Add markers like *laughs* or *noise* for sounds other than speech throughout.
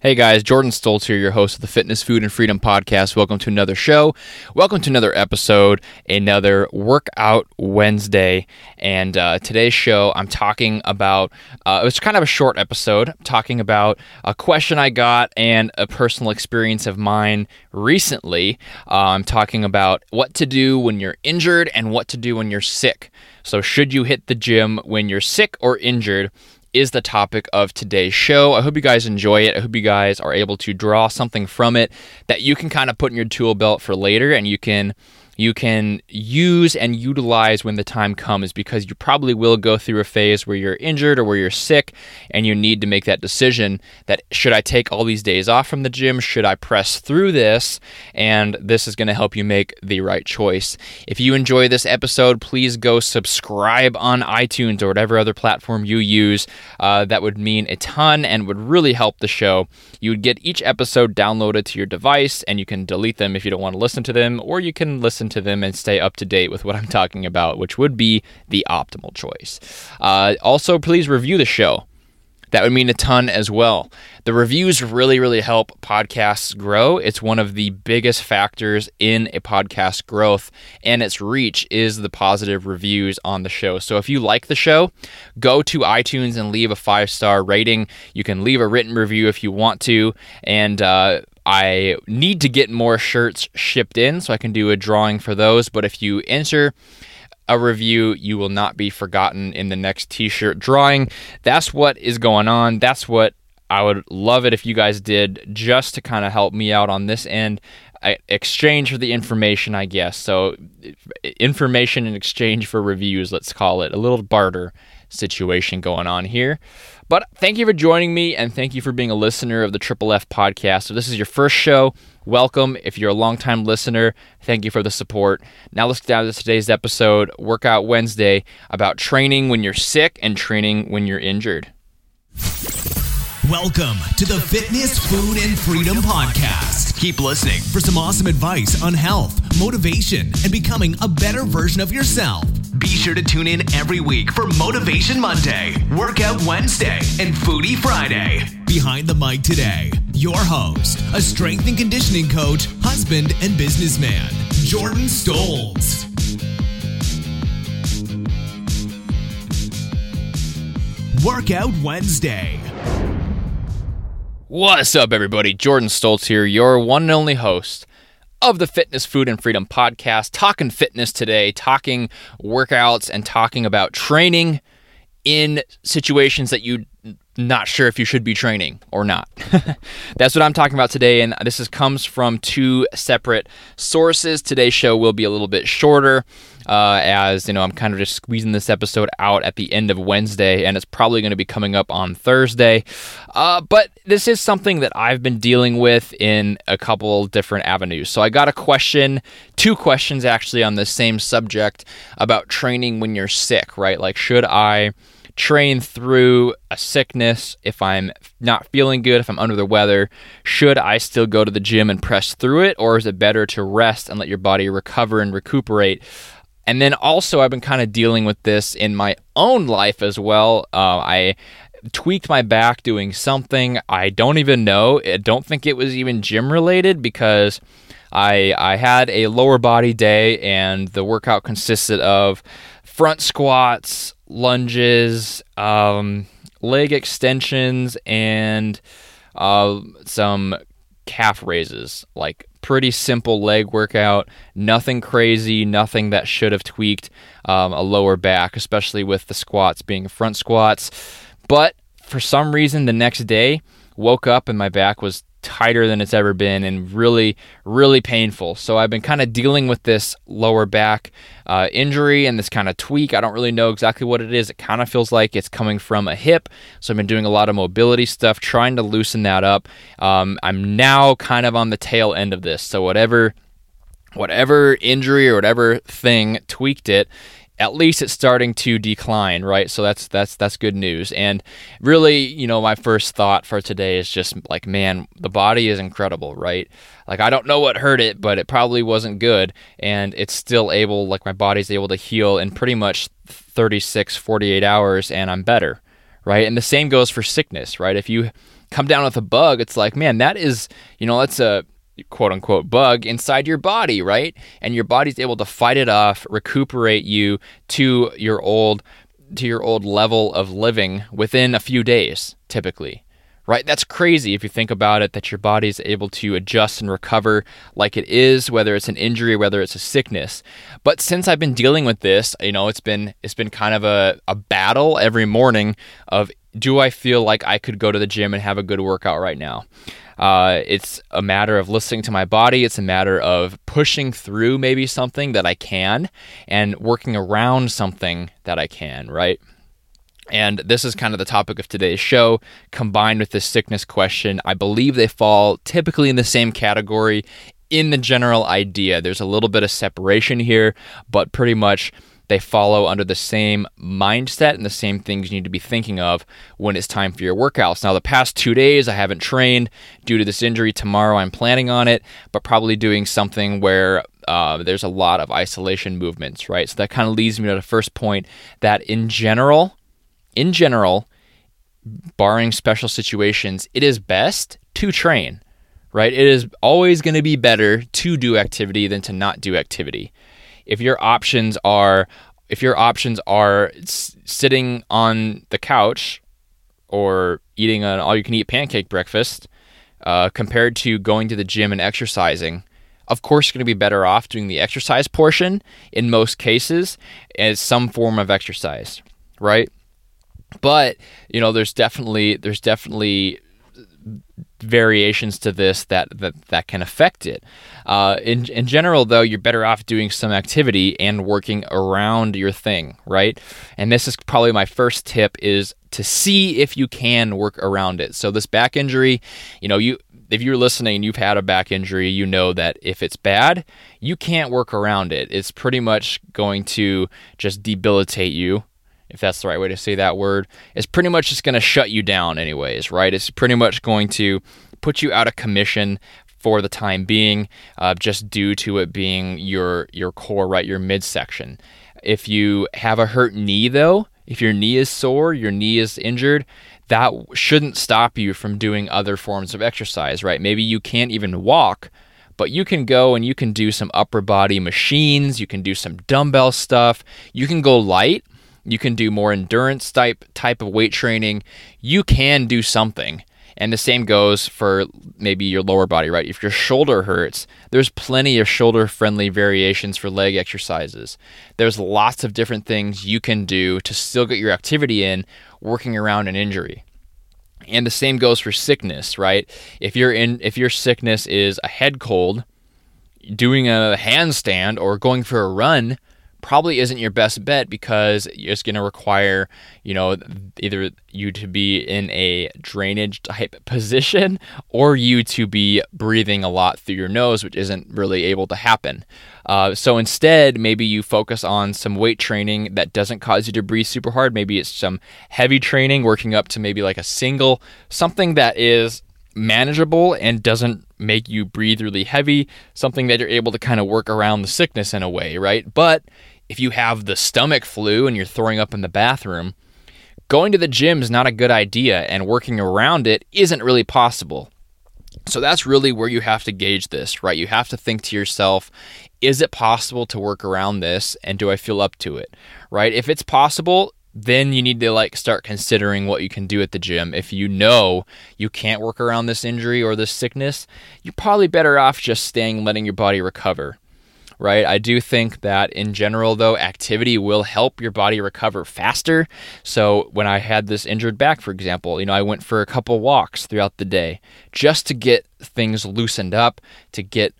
Hey guys, Jordan Stoltz here, your host of the Fitness, Food, and Freedom podcast. Welcome to another show. Welcome to another episode, another Workout Wednesday. And uh, today's show, I'm talking about, uh, it was kind of a short episode, talking about a question I got and a personal experience of mine recently. Uh, I'm talking about what to do when you're injured and what to do when you're sick. So, should you hit the gym when you're sick or injured? Is the topic of today's show. I hope you guys enjoy it. I hope you guys are able to draw something from it that you can kind of put in your tool belt for later and you can you can use and utilize when the time comes because you probably will go through a phase where you're injured or where you're sick and you need to make that decision that should I take all these days off from the gym? Should I press through this? And this is going to help you make the right choice. If you enjoy this episode, please go subscribe on iTunes or whatever other platform you use. Uh, that would mean a ton and would really help the show. You would get each episode downloaded to your device and you can delete them if you don't want to listen to them, or you can listen listen to them and stay up to date with what I'm talking about, which would be the optimal choice. Uh, also, please review the show. That would mean a ton as well. The reviews really, really help podcasts grow. It's one of the biggest factors in a podcast growth and its reach is the positive reviews on the show. So if you like the show, go to iTunes and leave a five star rating. You can leave a written review if you want to. And uh, I need to get more shirts shipped in so I can do a drawing for those. But if you enter a review, you will not be forgotten in the next t shirt drawing. That's what is going on. That's what I would love it if you guys did just to kind of help me out on this end. I exchange for the information, I guess. So, information in exchange for reviews, let's call it a little barter situation going on here. But thank you for joining me and thank you for being a listener of the Triple F podcast. So, this is your first show. Welcome. If you're a longtime listener, thank you for the support. Now, let's get down to today's episode, Workout Wednesday, about training when you're sick and training when you're injured. Welcome to the Fitness, Food, and Freedom Podcast. Keep listening for some awesome advice on health, motivation, and becoming a better version of yourself. Be sure to tune in every week for Motivation Monday, Workout Wednesday, and Foodie Friday. Behind the mic today, your host, a strength and conditioning coach, husband, and businessman, Jordan Stoltz. Workout Wednesday. What's up, everybody? Jordan Stoltz here, your one and only host of the Fitness, Food, and Freedom podcast, talking fitness today, talking workouts, and talking about training in situations that you not sure if you should be training or not. *laughs* That's what I'm talking about today, and this is, comes from two separate sources. Today's show will be a little bit shorter, uh, as you know, I'm kind of just squeezing this episode out at the end of Wednesday, and it's probably going to be coming up on Thursday. Uh, but this is something that I've been dealing with in a couple different avenues. So I got a question, two questions actually, on the same subject about training when you're sick, right? Like, should I train through a sickness if I'm not feeling good, if I'm under the weather? Should I still go to the gym and press through it, or is it better to rest and let your body recover and recuperate? And then also, I've been kind of dealing with this in my own life as well. Uh, I tweaked my back doing something I don't even know. I don't think it was even gym related because I I had a lower body day and the workout consisted of front squats, lunges, um, leg extensions, and uh, some calf raises. Like pretty simple leg workout, nothing crazy, nothing that should have tweaked um, a lower back, especially with the squats being front squats. But for some reason, the next day, woke up and my back was tighter than it's ever been and really, really painful. So I've been kind of dealing with this lower back uh, injury and this kind of tweak. I don't really know exactly what it is. It kind of feels like it's coming from a hip. So I've been doing a lot of mobility stuff, trying to loosen that up. Um, I'm now kind of on the tail end of this. So whatever. Whatever injury or whatever thing tweaked it, at least it's starting to decline, right? So that's that's that's good news. And really, you know, my first thought for today is just like, man, the body is incredible, right? Like I don't know what hurt it, but it probably wasn't good and it's still able like my body's able to heal in pretty much 36 48 hours and I'm better, right? And the same goes for sickness, right? If you come down with a bug, it's like, man, that is, you know, that's a quote unquote bug inside your body, right? And your body's able to fight it off, recuperate you to your old to your old level of living within a few days, typically. Right? That's crazy if you think about it that your body is able to adjust and recover like it is whether it's an injury whether it's a sickness. But since I've been dealing with this, you know, it's been it's been kind of a, a battle every morning of do I feel like I could go to the gym and have a good workout right now? Uh, it's a matter of listening to my body. It's a matter of pushing through maybe something that I can and working around something that I can, right? And this is kind of the topic of today's show, combined with this sickness question. I believe they fall typically in the same category in the general idea. There's a little bit of separation here, but pretty much they follow under the same mindset and the same things you need to be thinking of when it's time for your workouts. Now, the past two days, I haven't trained due to this injury. Tomorrow, I'm planning on it, but probably doing something where uh, there's a lot of isolation movements, right? So that kind of leads me to the first point that in general, in general, barring special situations, it is best to train, right? It is always going to be better to do activity than to not do activity if your options are if your options are s- sitting on the couch or eating an all you can eat pancake breakfast uh, compared to going to the gym and exercising of course you're going to be better off doing the exercise portion in most cases as some form of exercise right? But you know there's definitely there's definitely variations to this that that, that can affect it. Uh, in in general, though, you're better off doing some activity and working around your thing, right? And this is probably my first tip: is to see if you can work around it. So this back injury, you know, you if you're listening and you've had a back injury, you know that if it's bad, you can't work around it. It's pretty much going to just debilitate you if that's the right way to say that word, is pretty much just going to shut you down, anyways, right? It's pretty much going to put you out of commission for the time being, uh, just due to it being your your core, right, your midsection. If you have a hurt knee, though, if your knee is sore, your knee is injured, that shouldn't stop you from doing other forms of exercise, right? Maybe you can't even walk, but you can go and you can do some upper body machines, you can do some dumbbell stuff, you can go light you can do more endurance type type of weight training. You can do something. And the same goes for maybe your lower body, right? If your shoulder hurts, there's plenty of shoulder friendly variations for leg exercises. There's lots of different things you can do to still get your activity in working around an injury. And the same goes for sickness, right? If you're in if your sickness is a head cold, doing a handstand or going for a run probably isn't your best bet because it's going to require, you know, either you to be in a drainage type *laughs* position or you to be breathing a lot through your nose, which isn't really able to happen. Uh, so instead, maybe you focus on some weight training that doesn't cause you to breathe super hard. Maybe it's some heavy training, working up to maybe like a single, something that is manageable and doesn't make you breathe really heavy, something that you're able to kind of work around the sickness in a way, right? But if you have the stomach flu and you're throwing up in the bathroom, going to the gym is not a good idea and working around it isn't really possible. So that's really where you have to gauge this, right? You have to think to yourself, is it possible to work around this and do I feel up to it? Right? If it's possible, then you need to like start considering what you can do at the gym. If you know you can't work around this injury or this sickness, you're probably better off just staying letting your body recover. Right? I do think that in general though, activity will help your body recover faster. So when I had this injured back, for example, you know, I went for a couple walks throughout the day just to get things loosened up, to get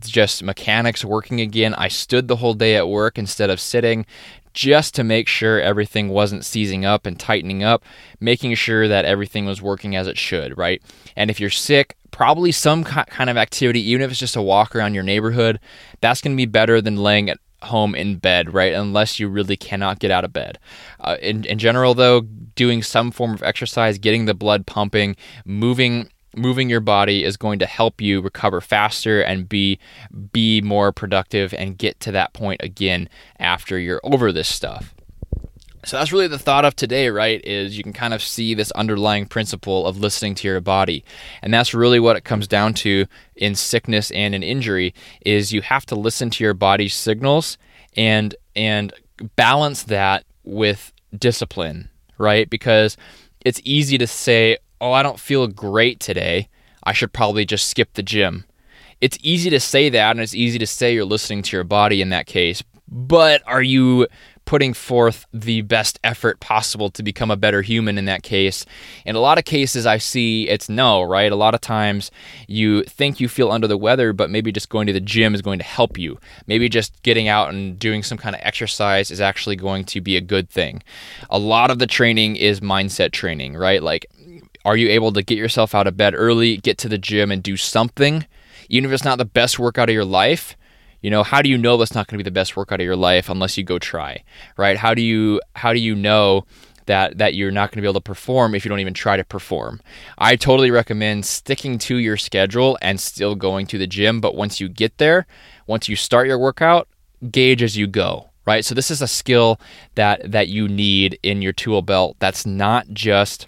just mechanics working again. I stood the whole day at work instead of sitting just to make sure everything wasn't seizing up and tightening up, making sure that everything was working as it should, right? And if you're sick, probably some kind of activity, even if it's just a walk around your neighborhood, that's going to be better than laying at home in bed, right? Unless you really cannot get out of bed. Uh, in, in general, though, doing some form of exercise, getting the blood pumping, moving moving your body is going to help you recover faster and be be more productive and get to that point again after you're over this stuff. So that's really the thought of today, right? Is you can kind of see this underlying principle of listening to your body. And that's really what it comes down to in sickness and in injury is you have to listen to your body's signals and and balance that with discipline, right? Because it's easy to say, "Oh, I don't feel great today. I should probably just skip the gym." It's easy to say that and it's easy to say you're listening to your body in that case. But are you putting forth the best effort possible to become a better human in that case. In a lot of cases, I see it's no, right? A lot of times you think you feel under the weather, but maybe just going to the gym is going to help you. Maybe just getting out and doing some kind of exercise is actually going to be a good thing. A lot of the training is mindset training, right? Like, are you able to get yourself out of bed early, get to the gym, and do something? Even if it's not the best workout of your life, you know, how do you know that's not going to be the best workout of your life unless you go try, right? How do you how do you know that that you're not going to be able to perform if you don't even try to perform. I totally recommend sticking to your schedule and still going to the gym, but once you get there, once you start your workout, gauge as you go, right? So this is a skill that that you need in your tool belt. That's not just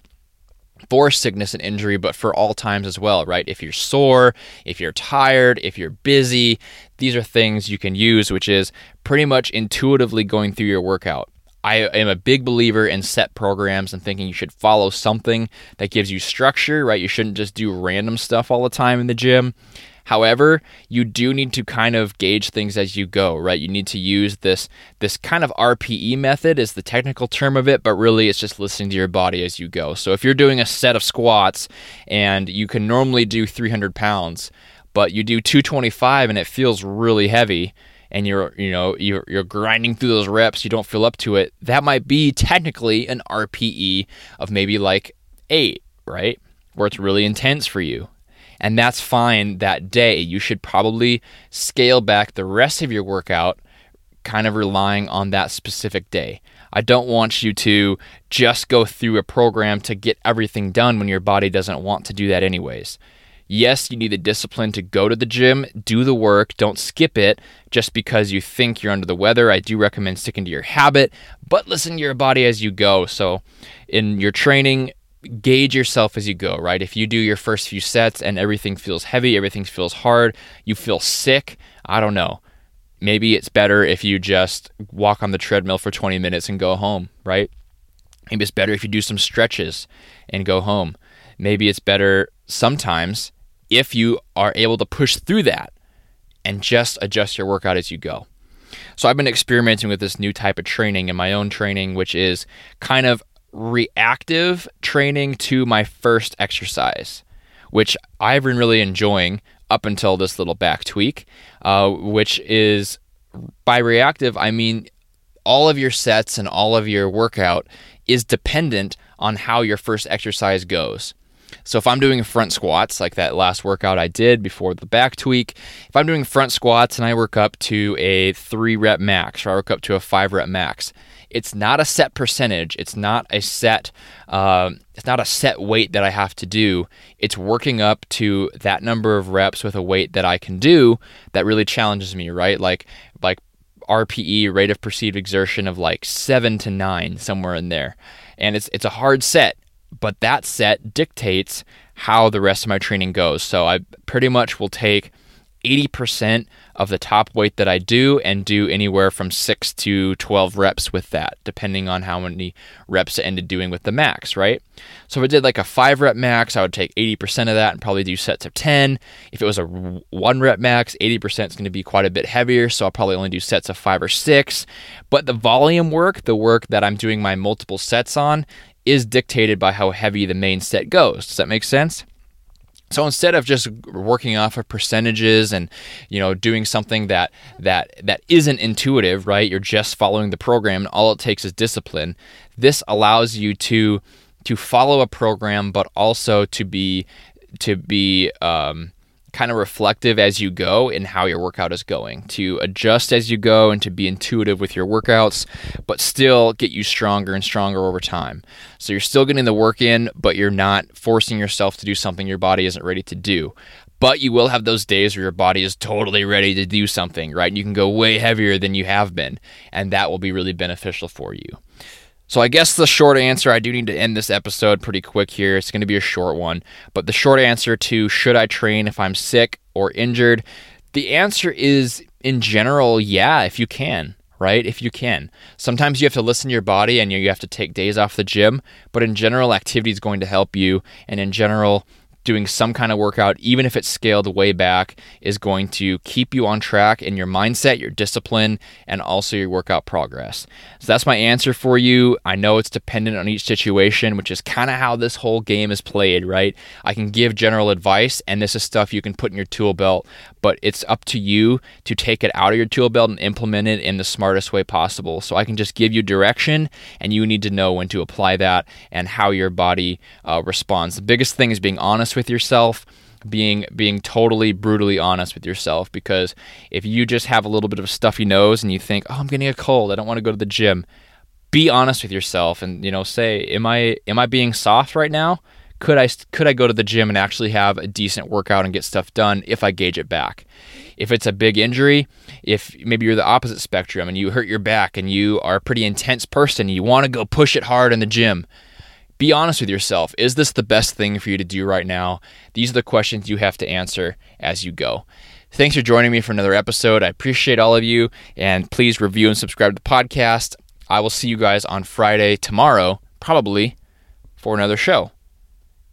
for sickness and injury, but for all times as well, right? If you're sore, if you're tired, if you're busy, these are things you can use, which is pretty much intuitively going through your workout. I am a big believer in set programs and thinking you should follow something that gives you structure, right? You shouldn't just do random stuff all the time in the gym. However, you do need to kind of gauge things as you go, right? You need to use this this kind of RPE method is the technical term of it, but really it's just listening to your body as you go. So if you're doing a set of squats and you can normally do 300 pounds, but you do 225 and it feels really heavy and you're you know you're, you're grinding through those reps you don't feel up to it that might be technically an rpe of maybe like eight right where it's really intense for you and that's fine that day. You should probably scale back the rest of your workout, kind of relying on that specific day. I don't want you to just go through a program to get everything done when your body doesn't want to do that, anyways. Yes, you need the discipline to go to the gym, do the work, don't skip it just because you think you're under the weather. I do recommend sticking to your habit, but listen to your body as you go. So, in your training, gauge yourself as you go, right? If you do your first few sets and everything feels heavy, everything feels hard, you feel sick, I don't know. Maybe it's better if you just walk on the treadmill for 20 minutes and go home, right? Maybe it's better if you do some stretches and go home. Maybe it's better sometimes if you are able to push through that and just adjust your workout as you go. So I've been experimenting with this new type of training in my own training, which is kind of reactive training to my first exercise, which I've been really enjoying up until this little back tweak, uh, which is by reactive, I mean all of your sets and all of your workout is dependent on how your first exercise goes. So if I'm doing front squats, like that last workout I did before the back tweak, if I'm doing front squats and I work up to a three rep max or I work up to a five rep max, it's not a set percentage. It's not a set. Uh, it's not a set weight that I have to do. It's working up to that number of reps with a weight that I can do that really challenges me. Right, like like RPE rate of perceived exertion of like seven to nine somewhere in there, and it's it's a hard set. But that set dictates how the rest of my training goes. So I pretty much will take 80% of the top weight that I do and do anywhere from 6 to 12 reps with that, depending on how many reps I ended doing with the max, right? So if I did like a 5 rep max, I would take 80% of that and probably do sets of 10. If it was a 1 rep max, 80% is going to be quite a bit heavier, so I'll probably only do sets of 5 or 6. But the volume work, the work that I'm doing my multiple sets on, is dictated by how heavy the main set goes. Does that make sense? So instead of just working off of percentages and you know doing something that that that isn't intuitive, right? You're just following the program and all it takes is discipline. This allows you to to follow a program but also to be to be um, kind of reflective as you go in how your workout is going, to adjust as you go and to be intuitive with your workouts, but still get you stronger and stronger over time. So you're still getting the work in, but you're not forcing yourself to do something your body isn't ready to do. But you will have those days where your body is totally ready to do something, right? You can go way heavier than you have been, and that will be really beneficial for you. So I guess the short answer, I do need to end this episode pretty quick here. It's going to be a short one. But the short answer to should I train if I'm sick or injured? The answer is in general, yeah, if you can right? If you can. Sometimes you have to listen to your body and you have to take days off the gym, but in general, activity is going to help you. And in general, doing some kind of workout, even if it's scaled way back, is going to keep you on track in your mindset, your discipline, and also your workout progress. So that's my answer for you. I know it's dependent on each situation, which is kind of how this whole game is played, right? I can give general advice, and this is stuff you can put in your tool belt, but it's up to you to take it out of your tool belt and implement it in the smartest way possible. So I can just give you direction, and you need to know when to apply that and how your body uh, responds. The biggest thing is being honest with yourself being being totally brutally honest with yourself because if you just have a little bit of a stuffy nose and you think oh i'm getting a cold i don't want to go to the gym be honest with yourself and you know say am i am i being soft right now could i could i go to the gym and actually have a decent workout and get stuff done if i gauge it back if it's a big injury if maybe you're the opposite spectrum and you hurt your back and you are a pretty intense person you want to go push it hard in the gym be honest with yourself. Is this the best thing for you to do right now? These are the questions you have to answer as you go. Thanks for joining me for another episode. I appreciate all of you, and please review and subscribe to the podcast. I will see you guys on Friday, tomorrow, probably, for another show.